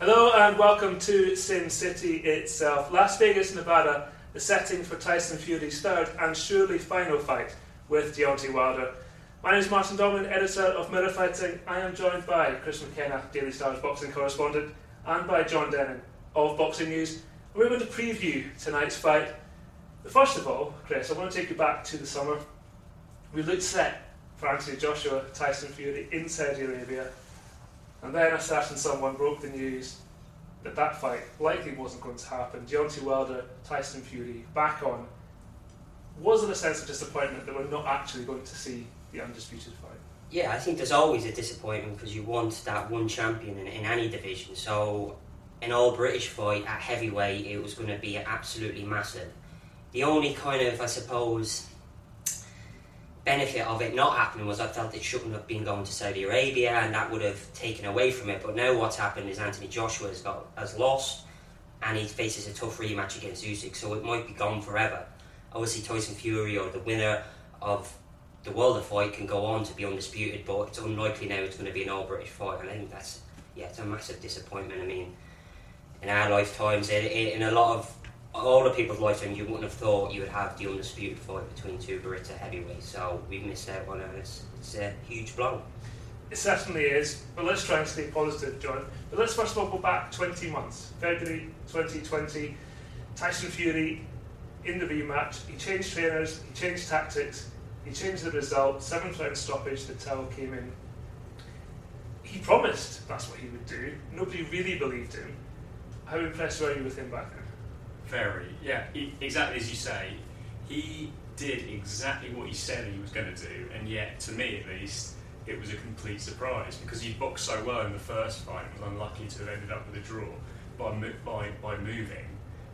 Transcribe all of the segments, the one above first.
Hello and welcome to Sin City itself. Las Vegas, Nevada, the setting for Tyson Fury's third and surely final fight with Deontay Wilder. My name is Martin Domin, editor of Mirror Fighting. I am joined by Chris McKenna, Daily Star's boxing correspondent, and by John Dennen of Boxing News. We're going to preview tonight's fight. But first of all, Chris, I want to take you back to the summer. We looked set for Anthony Joshua, Tyson Fury in Saudi Arabia. And then a certain someone broke the news that that fight likely wasn't going to happen. Deontay Wilder, Tyson Fury, back on. Was it a sense of disappointment that we're not actually going to see the undisputed fight? Yeah, I think there's always a disappointment because you want that one champion in, in any division. So, an all British fight at heavyweight, it was going to be absolutely massive. The only kind of, I suppose, benefit of it not happening was I felt it shouldn't have been going to Saudi Arabia and that would have taken away from it. But now what's happened is Anthony Joshua has got has lost and he faces a tough rematch against Usyk, so it might be gone forever. Obviously, Tyson Fury or the winner of the Wilder fight can go on to be undisputed, but it's unlikely now it's going to be an all British fight. And I think that's yeah, it's a massive disappointment. I mean, in our lifetimes, it, in a lot of all the people's lifetime, you wouldn't have thought you would have the undisputed fight between two Barita heavyweights. So we've missed out on it. It's, it's a huge blow. It certainly is, but let's try and stay positive, John. But let's first of all go back 20 months, February 2020. Tyson Fury in the rematch, he changed trainers, he changed tactics, he changed the result. Seventh round stoppage, the towel came in. He promised that's what he would do. Nobody really believed him. How impressed were you with him back then? Very, yeah, e- exactly as you say. He did exactly what he said he was going to do, and yet, to me at least, it was a complete surprise because he boxed so well in the first fight and was unlucky to have ended up with a draw by by, by moving.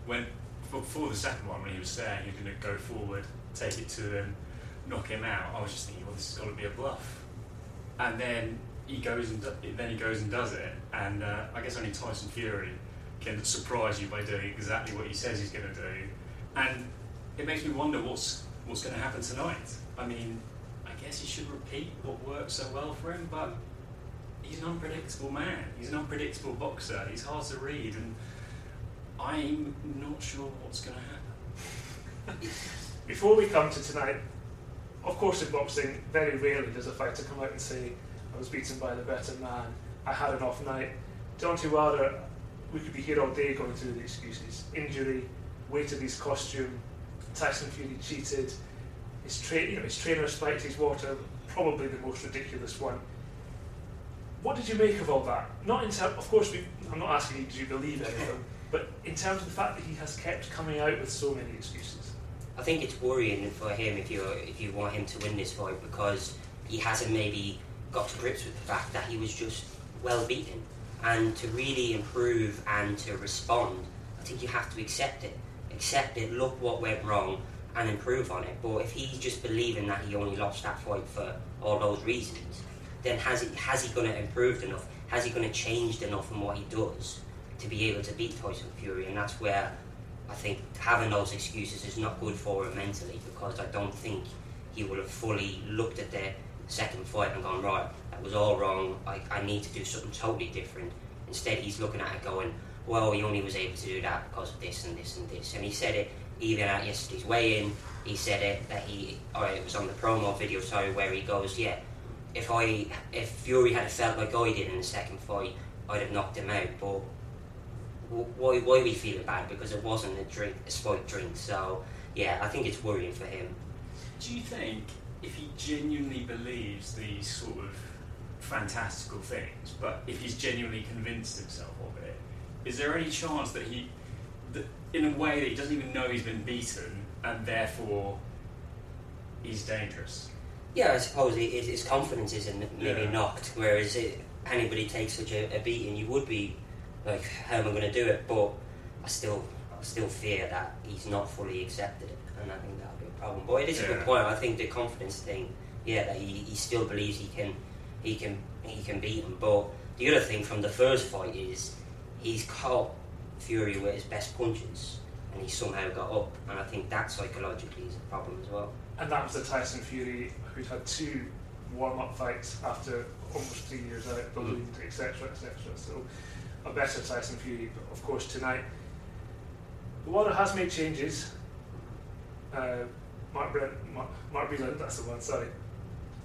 When before the second one, when he was saying he was going to go forward, take it to him, knock him out, I was just thinking, well, this has got to be a bluff. And then he goes and do- then he goes and does it, and uh, I guess only Tyson Fury can surprise you by doing exactly what he says he's going to do, and it makes me wonder what's what's going to happen tonight. I mean, I guess he should repeat what worked so well for him, but he's an unpredictable man. He's an unpredictable boxer. He's hard to read, and I'm not sure what's going to happen. Before we come to tonight, of course, in boxing, very rarely does a fighter come out and say, I was beaten by the better man, I had an off night. Deontay Wilder, we could be here all day going through the excuses. Injury, weight of his costume, Tyson Fury cheated, his, tra- you know, his trainer spiked his water, probably the most ridiculous one. What did you make of all that? Not in terms, of course, we, I'm not asking you, did you believe anything, but in terms of the fact that he has kept coming out with so many excuses. I think it's worrying for him if you if you want him to win this fight because he hasn't maybe got to grips with the fact that he was just well beaten, and to really improve and to respond, I think you have to accept it, accept it, look what went wrong, and improve on it. But if he's just believing that he only lost that fight for all those reasons, then has he has he going to improve enough? Has he going to change enough in what he does to be able to beat Tyson Fury? And that's where I think having those excuses is not good for him mentally because I don't think he would have fully looked at the second fight and gone, right, was all wrong, I, I need to do something totally different. Instead, he's looking at it going, well, he only was able to do that because of this and this and this. And he said it even at yesterday's weigh in, he said it that he, or it was on the promo video, sorry, where he goes, yeah, if I, if Fury had felt like I did in the second fight, I'd have knocked him out, but why why we feeling bad because it wasn't a drink a spiked drink so yeah I think it's worrying for him Do you think if he genuinely believes these sort of fantastical things, but if he's genuinely convinced himself of it, is there any chance that he, that in a way that he doesn't even know he's been beaten and therefore he's dangerous? yeah I suppose it, his confidence isn't maybe Yeah. knocked whereas it, anybody takes such a, a beating you would be like how am I going to do it but I still I still fear that he's not fully accepted it and I think that'll be a problem but it is a good point I think the confidence thing yeah that he, he still believes he can he can he can beat him but the other thing from the first fight is he's caught Fury with his best punches and he somehow got up and I think that psychologically is a problem as well And that was the Tyson Fury who'd had two warm up fights after almost three years out, ballooned, etc., etc. So a better Tyson Fury, but of course tonight. The Wilder has made changes. Uh, Mark, Brent, Mark, Mark Breland, that's the one, sorry,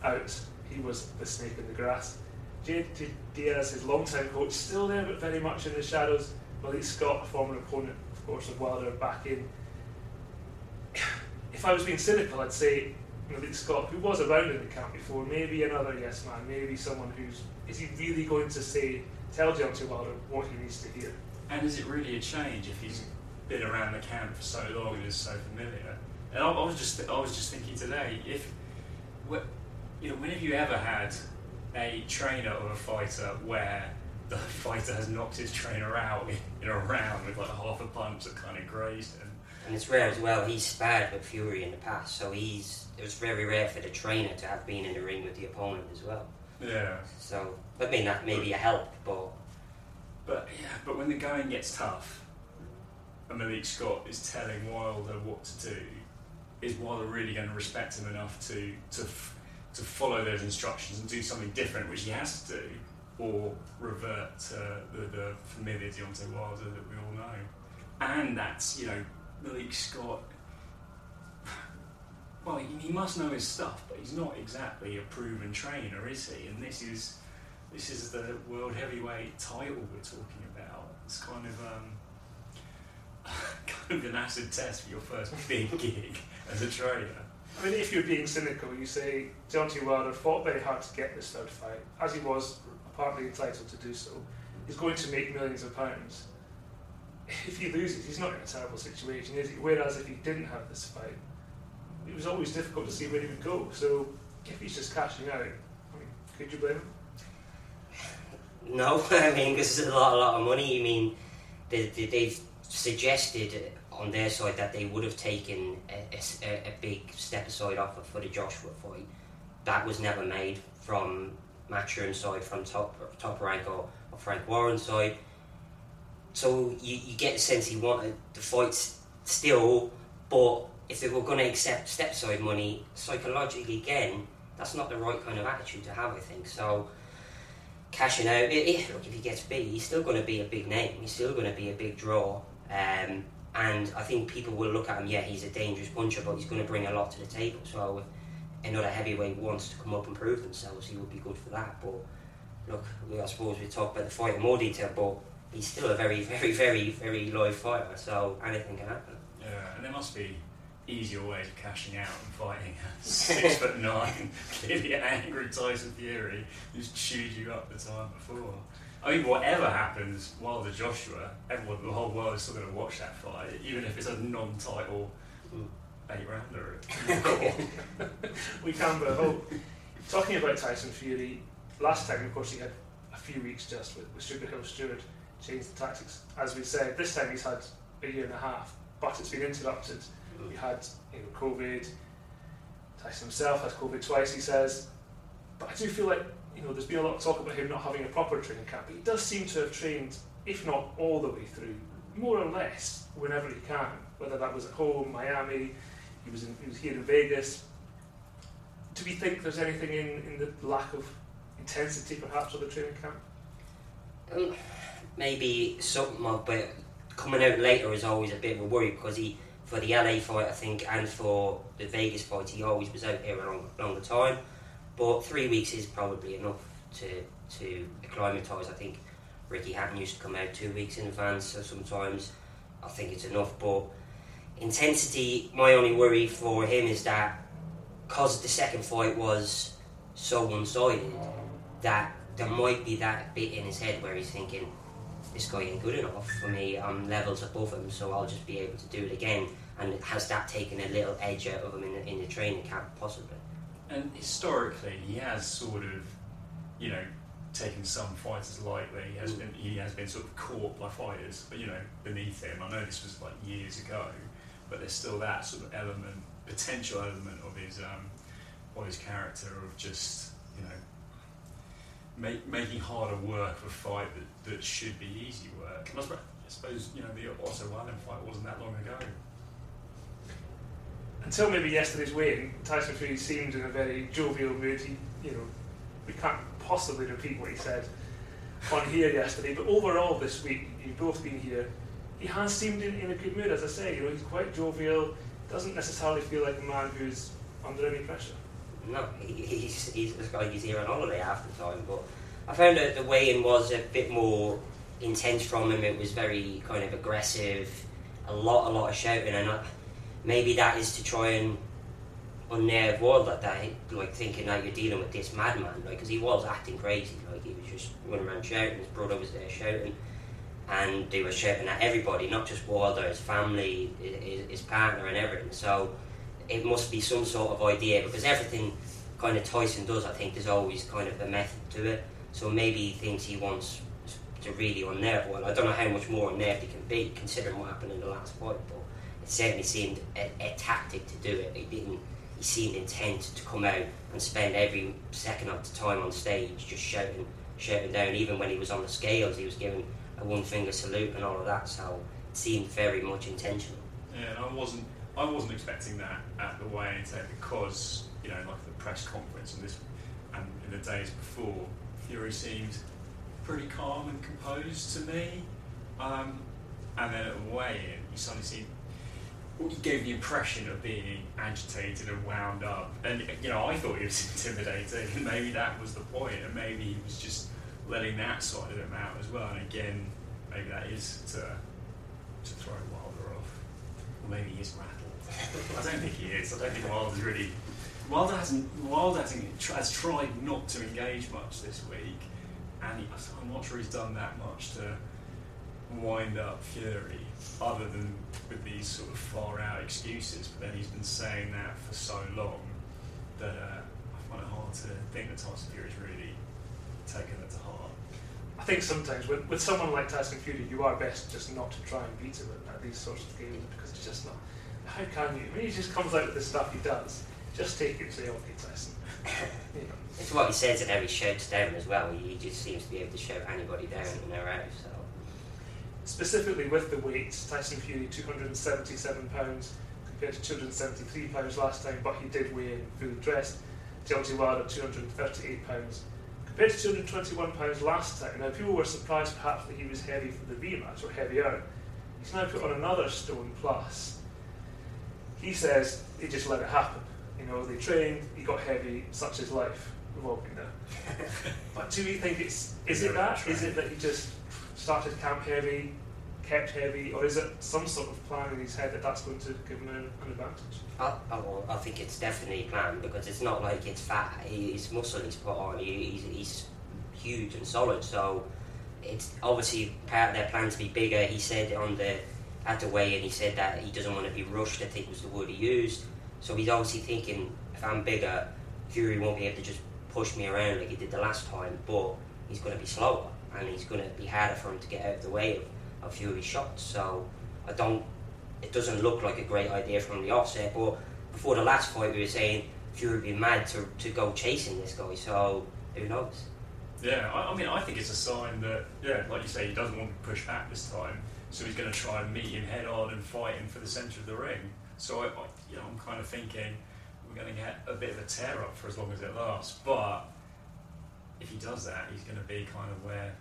out. He was the snake in the grass. Jay Deas, his longtime coach, still there but very much in the shadows. Malik Scott, a former opponent, of course, of Wilder, back in. If I was being cynical, I'd say Malik Scott, who was around in the camp before, maybe another yes man, maybe someone who's is he really going to say tell Deontay Wilder what he needs to hear? And is it really a change if he's been around the camp for so long and is so familiar? And I, I was just I was just thinking today, if you know, when have you ever had a trainer or a fighter where the fighter has knocked his trainer out in a round with like half a punch that kind of grazed him? And it's rare as well. He's sparred with Fury in the past, so he's it was very rare for the trainer to have been in the ring with the opponent as well. Yeah. So I mean that may be a help, but but yeah, but when the going gets tough, and Malik Scott is telling Wilder what to do, is Wilder really going to respect him enough to to to follow those instructions and do something different, which he has to do, or revert to the, the familiar Deontay Wilder that we all know? And that's you know Malik Scott. Well, he, must know his stuff, but he's not exactly a proven trainer, is he? And this is this is the world heavyweight title we're talking about. It's kind of um, kind of an acid test for your first big gig as a trainer. I mean, if you're being cynical, you say Deontay Wilder fought very hard to get this third fight, as he was partly entitled to do so. He's going to make millions of pounds. If he loses, he's not in a terrible situation, is he? Whereas if he didn't have this fight, it was always difficult to see where he would go. So if he's just cashing out, I mean, could you blame him? No, I mean, because it's a lot, a lot of money. I mean, they, they, they've suggested on their side that they would have taken a, a, a, big step aside offer for the Joshua fight. That was never made from Matchroom side, from top top rank or, or Frank Warren's side. So you, you get the sense he wanted the fight still, but if they were going to accept step side money, psychologically again, that's not the right kind of attitude to have, I think. So cashing out, if, look, if he gets big, he's still going to be a big name. He's still going to be a big draw. Um, and I think people will look at him, yeah, he's a dangerous puncher, but he's going to bring a lot to the table. So if another heavyweight wants to come up and prove themselves, he would be good for that. But look, I suppose we talk about the fight in more detail, but he's still a very, very, very, very live fighter, so anything can happen. Yeah, and there must be easier ways of cashing out and fighting six foot nine, clearly angry Tyson Fury who's chewed you up the time before. I mean, whatever happens while the Joshua, everyone, the whole world is still going to watch that fight, even if it's a non-title hmm. eight rounder. we can but oh, Talking about Tyson Fury, last time, of course, he had a few weeks just with, with Hill Steward, changed the tactics. As we said, this time he's had a year and a half, but it's been interrupted. Hmm. He had you know, COVID. Tyson himself had COVID twice, he says. But I do feel like you know, there's been a lot of talk about him not having a proper training camp, but he does seem to have trained, if not all the way through, more or less whenever he can, whether that was at home, Miami, he was, in, he was here in Vegas. Do we think there's anything in, in the lack of intensity, perhaps, of the training camp? Um, maybe something, but coming out later is always a bit of a worry because he, for the LA fight, I think, and for the Vegas fight, he always was out here a long, longer time. But three weeks is probably enough to to acclimatise. I think Ricky Hatton used to come out two weeks in advance, so sometimes I think it's enough. But intensity, my only worry for him is that because the second fight was so one sided, that there might be that bit in his head where he's thinking, this guy ain't good enough for me, I'm levels above him, so I'll just be able to do it again. And has that taken a little edge out of him in the, in the training camp, possibly? And historically he has sort of, you know, taken some fighters lightly. He has mm. been he has been sort of caught by fighters, but you know, beneath him. I know this was like years ago, but there's still that sort of element, potential element of his um, of his character of just you know. Make, making harder work of a fight that, that should be easy work. And I suppose, I suppose you know the Otto Wallin fight wasn't that long ago until maybe yesterday's weigh Tyson Fury seemed in a very jovial mood. He, you know, we can't possibly repeat what he said on here yesterday, but overall this week, you've both been here. He has seemed in, in a good mood, as I say. You know, he's quite jovial. Doesn't necessarily feel like a man who's under any pressure. No, he's he's like he's here on holiday half the time. But I found that the weigh-in was a bit more intense from him. It was very kind of aggressive, a lot, a lot of shouting, and I, maybe that is to try and unnerve Wilder that like thinking that you're dealing with this madman, like because he was acting crazy, like he was just running around shouting. His brother was there shouting, and they were shouting at everybody, not just Wilder, his family, his, his partner, and everything. So it must be some sort of idea because everything kind of Tyson does, I think, there's always kind of a method to it. So maybe he thinks he wants to really unnerve Well, I don't know how much more unnerved he can be considering what happened in the last fight, but it certainly seemed a, a tactic to do it. He didn't. He seemed intent to come out and spend every second of the time on stage just shouting, shouting down. Even when he was on the scales, he was giving a one finger salute and all of that. So it seemed very much intentional. Yeah, and I wasn't. I wasn't expecting that at the weigh-in because you know, like the press conference and this, and in the days before, Fury seemed pretty calm and composed to me. Um, and then at the weigh-in, he suddenly seemed gave the impression of being agitated and wound up. And you know, I thought he was intimidating, and maybe that was the point, and maybe he was just letting that side of him out as well. And again, maybe that is to to throw Wilder off, or maybe he's rattled. I don't think he is. I don't think Wilder's really. Wilder hasn't. Wilder hasn't, has tried not to engage much this week, and he, I'm not sure he's done that much to wind up Fury, other than with these sort of far out excuses. But then he's been saying that for so long that uh, I find it hard to think that Tyson Fury's really taken it to heart. I think sometimes with, with someone like Tyson Fury, you are best just not to try and beat him at, at these sorts of games because it's just not. How can you? I mean, he just comes out with the stuff he does. Just take it and say, okay, Tyson. you know. It's what he says in every show to down as well. He just seems to be able to shout anybody down and they're out. So. Specifically with the weights, Tyson Fury 277 pounds compared to 273 pounds last time, but he did weigh in fully dressed. Deontay Wilder 238 pounds compared to 221 pounds last time. Now people were surprised perhaps that he was heavy for the rematch or heavier. He's now put on another stone plus. He says he just let it happen. You know, they trained, he got heavy, such is life. We've all been there. but do we think it's is it that? Is it that he just started camp heavy, kept heavy, or is it some sort of plan in his head that that's going to give him an, an advantage? I, I, I think it's definitely planned because it's not like it's fat. His muscle he's put on, he, he's, he's huge and solid. So it's obviously part of their plan to be bigger. He said on the at the weigh-in, he said that he doesn't want to be rushed. I think was the word he used. So he's obviously thinking, if I'm bigger, Fury won't be able to just push me around like he did the last time, but he's going to be slower and he's going to be harder for him to get out of the way of, of Fury's shots. So I don't. It doesn't look like a great idea from the offset. But before the last fight, we were saying Fury would be mad to, to go chasing this guy. So who knows? Yeah, I, I mean, I think it's a sign that, yeah, like you say, he doesn't want to push back this time. So he's going to try and meet him head on and fight him for the centre of the ring. So I, I, you know, I'm kind of thinking we're going to get a bit of a tear up for as long as it lasts. But if he does that, he's going to be kind of where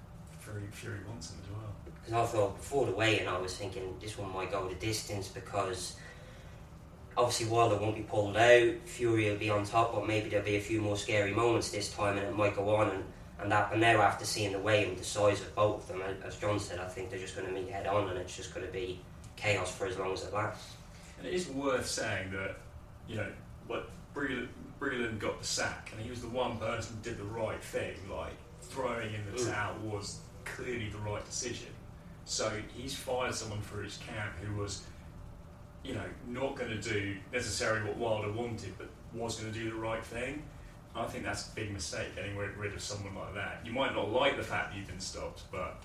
Fury, Fury wants him as well. Because I thought before the weigh-in, I was thinking this one might go the distance because obviously Wilder won't be pulled out, Fury will be on top, but maybe there'll be a few more scary moments this time, and it might go on and. And that, but now after seeing the weigh-in, the size of both of them, as John said, I think they're just going to meet head on, and it's just going to be chaos for as long as it lasts. And it is worth saying that, you know, what Breland got the sack, and he was the one person who did the right thing. Like throwing in the mm. towel was clearly the right decision. So he's fired someone for his camp who was, you know, not going to do necessarily what Wilder wanted, but was going to do the right thing. I think that's a big mistake getting rid of someone like that. You might not like the fact you've been stopped, but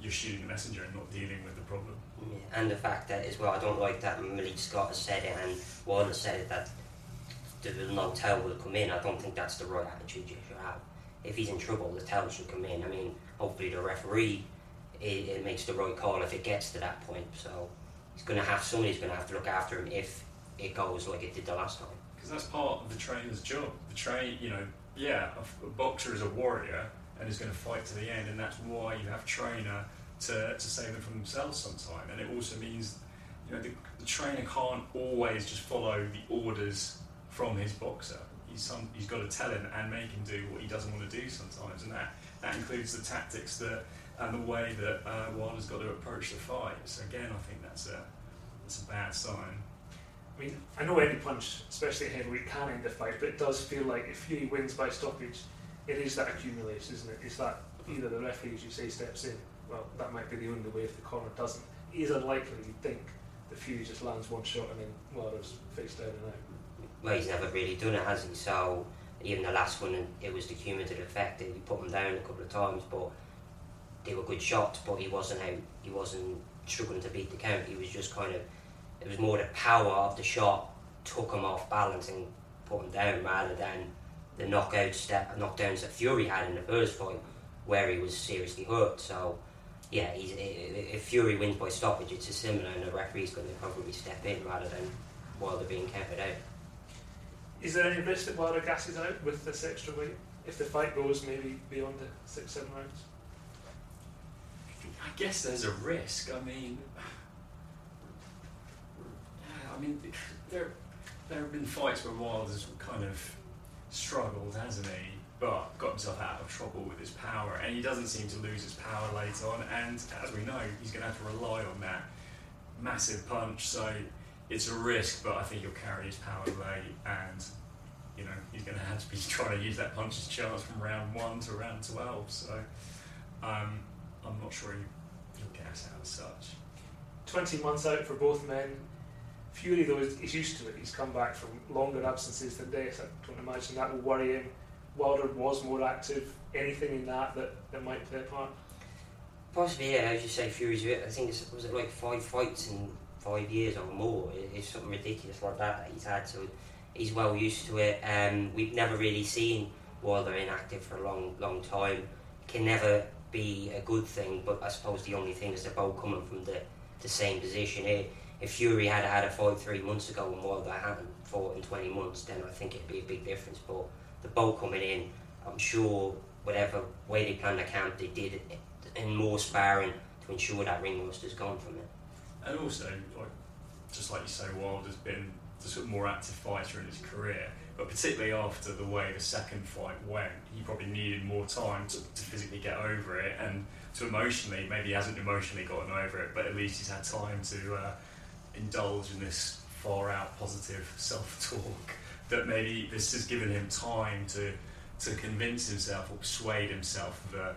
you're shooting the messenger and not dealing with the problem. Yeah, and the fact that as well, I don't like that Malik Scott has said it and Wilder said it that the no towel will come in. I don't think that's the right attitude you should have. If he's in trouble, the towel should come in. I mean, hopefully the referee it, it makes the right call if it gets to that point. So he's going to have somebody's going to have to look after him if it goes like it did the last time. Because that's part of the trainer's job. The train, you know, yeah, a, a boxer is a warrior, and is going to fight to the end, and that's why you have trainer to, to save them from themselves sometime. And it also means you know the, the trainer can't always just follow the orders from his boxer. He's some, got to tell him and make him do what he doesn't want to do sometimes, and that that includes the tactics that and the way that uh, Wilder's got to approach the fight. So again, I think that's a that's a bad sign. I mean, I know any punch, especially a heavyweight, can end the fight, but it does feel like if Fury wins by stoppage, it is that accumulation, isn't it? It's that either the referee, as you say, steps in. Well, that might be the only way if the corner doesn't. It is unlikely, you'd think, that Fury just lands one shot and then Wilder's face down and out. Well, he's never really done it, has he? So even the last one, it was the cumulative effect. He put him down a couple of times, but they were good shots. But he wasn't out. He wasn't struggling to beat the count. He was just kind of it was more the power of the shot took him off balance and put him down rather than the knockout step knockdowns that Fury had in the first fight where he was seriously hurt. So yeah, he's, if Fury wins by stoppage, it's a similar, and the referee's going to probably step in rather than while they're being counted out. Is there any risk that Wilder gasses out with this extra weight if the fight goes maybe beyond the six, seven rounds? I guess there's a risk. I mean, I mean, there there have been fights where Wilder's kind of struggled, hasn't he? But got himself out of trouble with his power, and he doesn't seem to lose his power late on. And as we know, he's going to have to rely on that massive punch. So it's a risk, but I think he'll carry his power late, and you know he's going to have to be trying to use that puncher's chance from round one to round twelve. So um, I'm not sure he'll gas out as such. Twenty months out for both men Fury, though, is used to it. He's come back from longer absences than this. I don't imagine that will worry him. Wilder was more active. Anything in that that, that might play a part? Possibly, yeah. As you say, Fury's. I think it's was it like five fights in five years or more. It's something ridiculous like that that he's had. So he's well used to it. Um, we've never really seen Wilder inactive for a long, long time. Can never be a good thing. But I suppose the only thing is they're both coming from the the same position. It, if Fury had had a fight three months ago and Wilder hadn't fought in 20 months, then I think it'd be a big difference. But the boat coming in, I'm sure whatever way they planned the camp, they did it in more sparring to ensure that ring rust is gone from it. And also, like, just like you say, Wilder's been the sort of more active fighter in his career, but particularly after the way the second fight went, he probably needed more time to, to physically get over it and to emotionally, maybe he hasn't emotionally gotten over it, but at least he's had time to. Uh, indulge in this far out positive self talk that maybe this has given him time to to convince himself or persuade himself that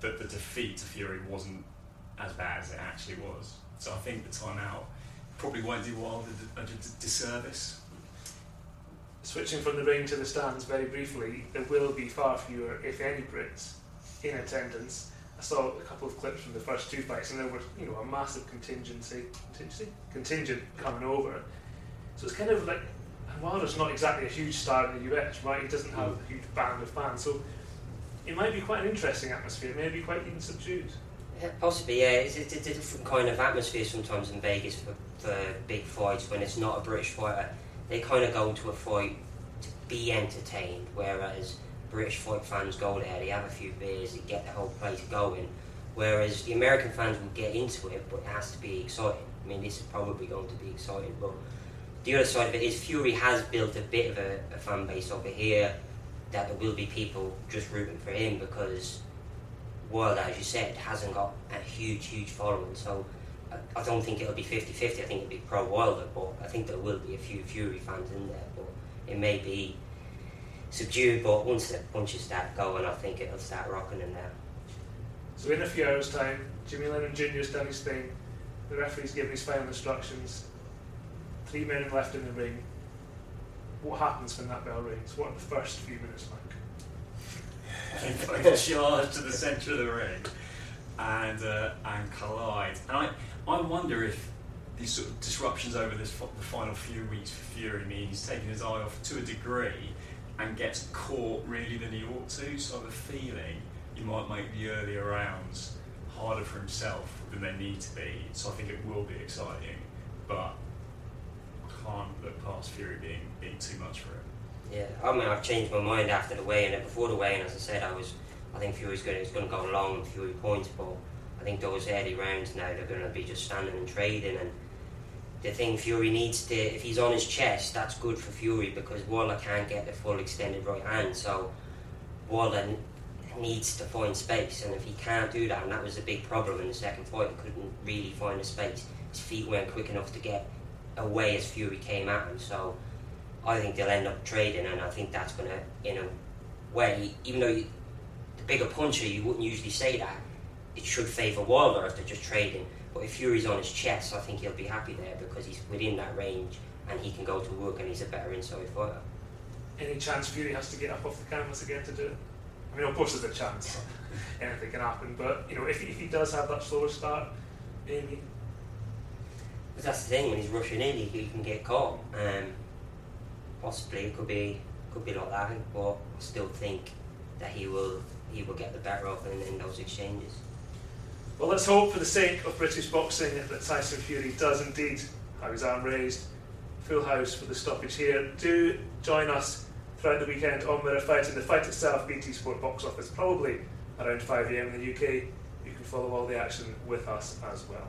that the defeat to Fury wasn't as bad as it actually was. So I think the time out probably won't do Wilder a disservice. Switching from the ring to the stands very briefly, there will be far fewer, if any, Brits in attendance I saw a couple of clips from the first two fights, and there was you know a massive contingency, contingency, contingent coming over. So it's kind of like, and Wilder's not exactly a huge star in the US, right? He doesn't have a huge band of fans, so it might be quite an interesting atmosphere, maybe quite even subdued. Possibly, yeah. It's, it's, a different kind of atmosphere sometimes in Vegas for, for big fights when it's not a British fighter. They kind of go into a fight to be entertained, whereas British fight fans go there, they have a few beers, they get the whole place going. Whereas the American fans will get into it, but it has to be exciting. I mean, this is probably going to be exciting, but the other side of it is Fury has built a bit of a, a fan base over here that there will be people just rooting for him because, well, as you said, hasn't got a huge, huge following. So I, I don't think it'll be 50 50. I think it'll be pro Wilder, but I think there will be a few Fury fans in there. But it may be subdued, but once the punches start going, I think it'll start rocking in there. So in a few hours' time, Jimmy Lennon Jr.'s done his thing. The referee's given his final instructions. Three men left in the ring. What happens when that bell rings? What are the first few minutes like? Both charge to the centre of the ring and uh, and collide. And I, I wonder if these sort of disruptions over this the final few weeks for Fury mean he's taking his eye off to a degree and gets caught really than he ought to. So I have a feeling he might make the earlier rounds harder for himself than they need to be. So I think it will be exciting, but I can't look past Fury being being too much for him. Yeah, I mean I've changed my mind after the weigh-in. Before the weigh-in, as I said, I was I think Fury's going going to go long Fury points, but I think those early rounds now they're going to be just standing and trading. And the thing Fury needs to, if he's on his chest, that's good for Fury because Waller can't get the full extended right hand. So Waller needs to find space, and if he can't do that, and that was a big problem in the second fight, he couldn't really find the space. His feet weren't quick enough to get away as Fury came at him. So I think they'll end up trading, and I think that's going to, in a way, even though you, the bigger puncher, you wouldn't usually say that. It should favour Wilder if they're just trading. But if Fury's on his chest, I think he'll be happy there because he's within that range and he can go to work and he's a better inside fighter. Any chance Fury has to get up off the canvas again to do it? I mean, of course, there's a chance. Anything can happen. But you know, if he, if he does have that slower start, maybe. But that's the thing when he's rushing in, he, he can get caught. Um, possibly it could be could be like that, but I still think that he will he will get the better of in, in those exchanges. Well, let's hope for the sake of British boxing that Tyson Fury does indeed have his arm raised. Full house for the stoppage here. Do join us throughout the weekend on Mirror Fight. In the fight itself, BT Sport box office, probably around 5am in the UK. You can follow all the action with us as well.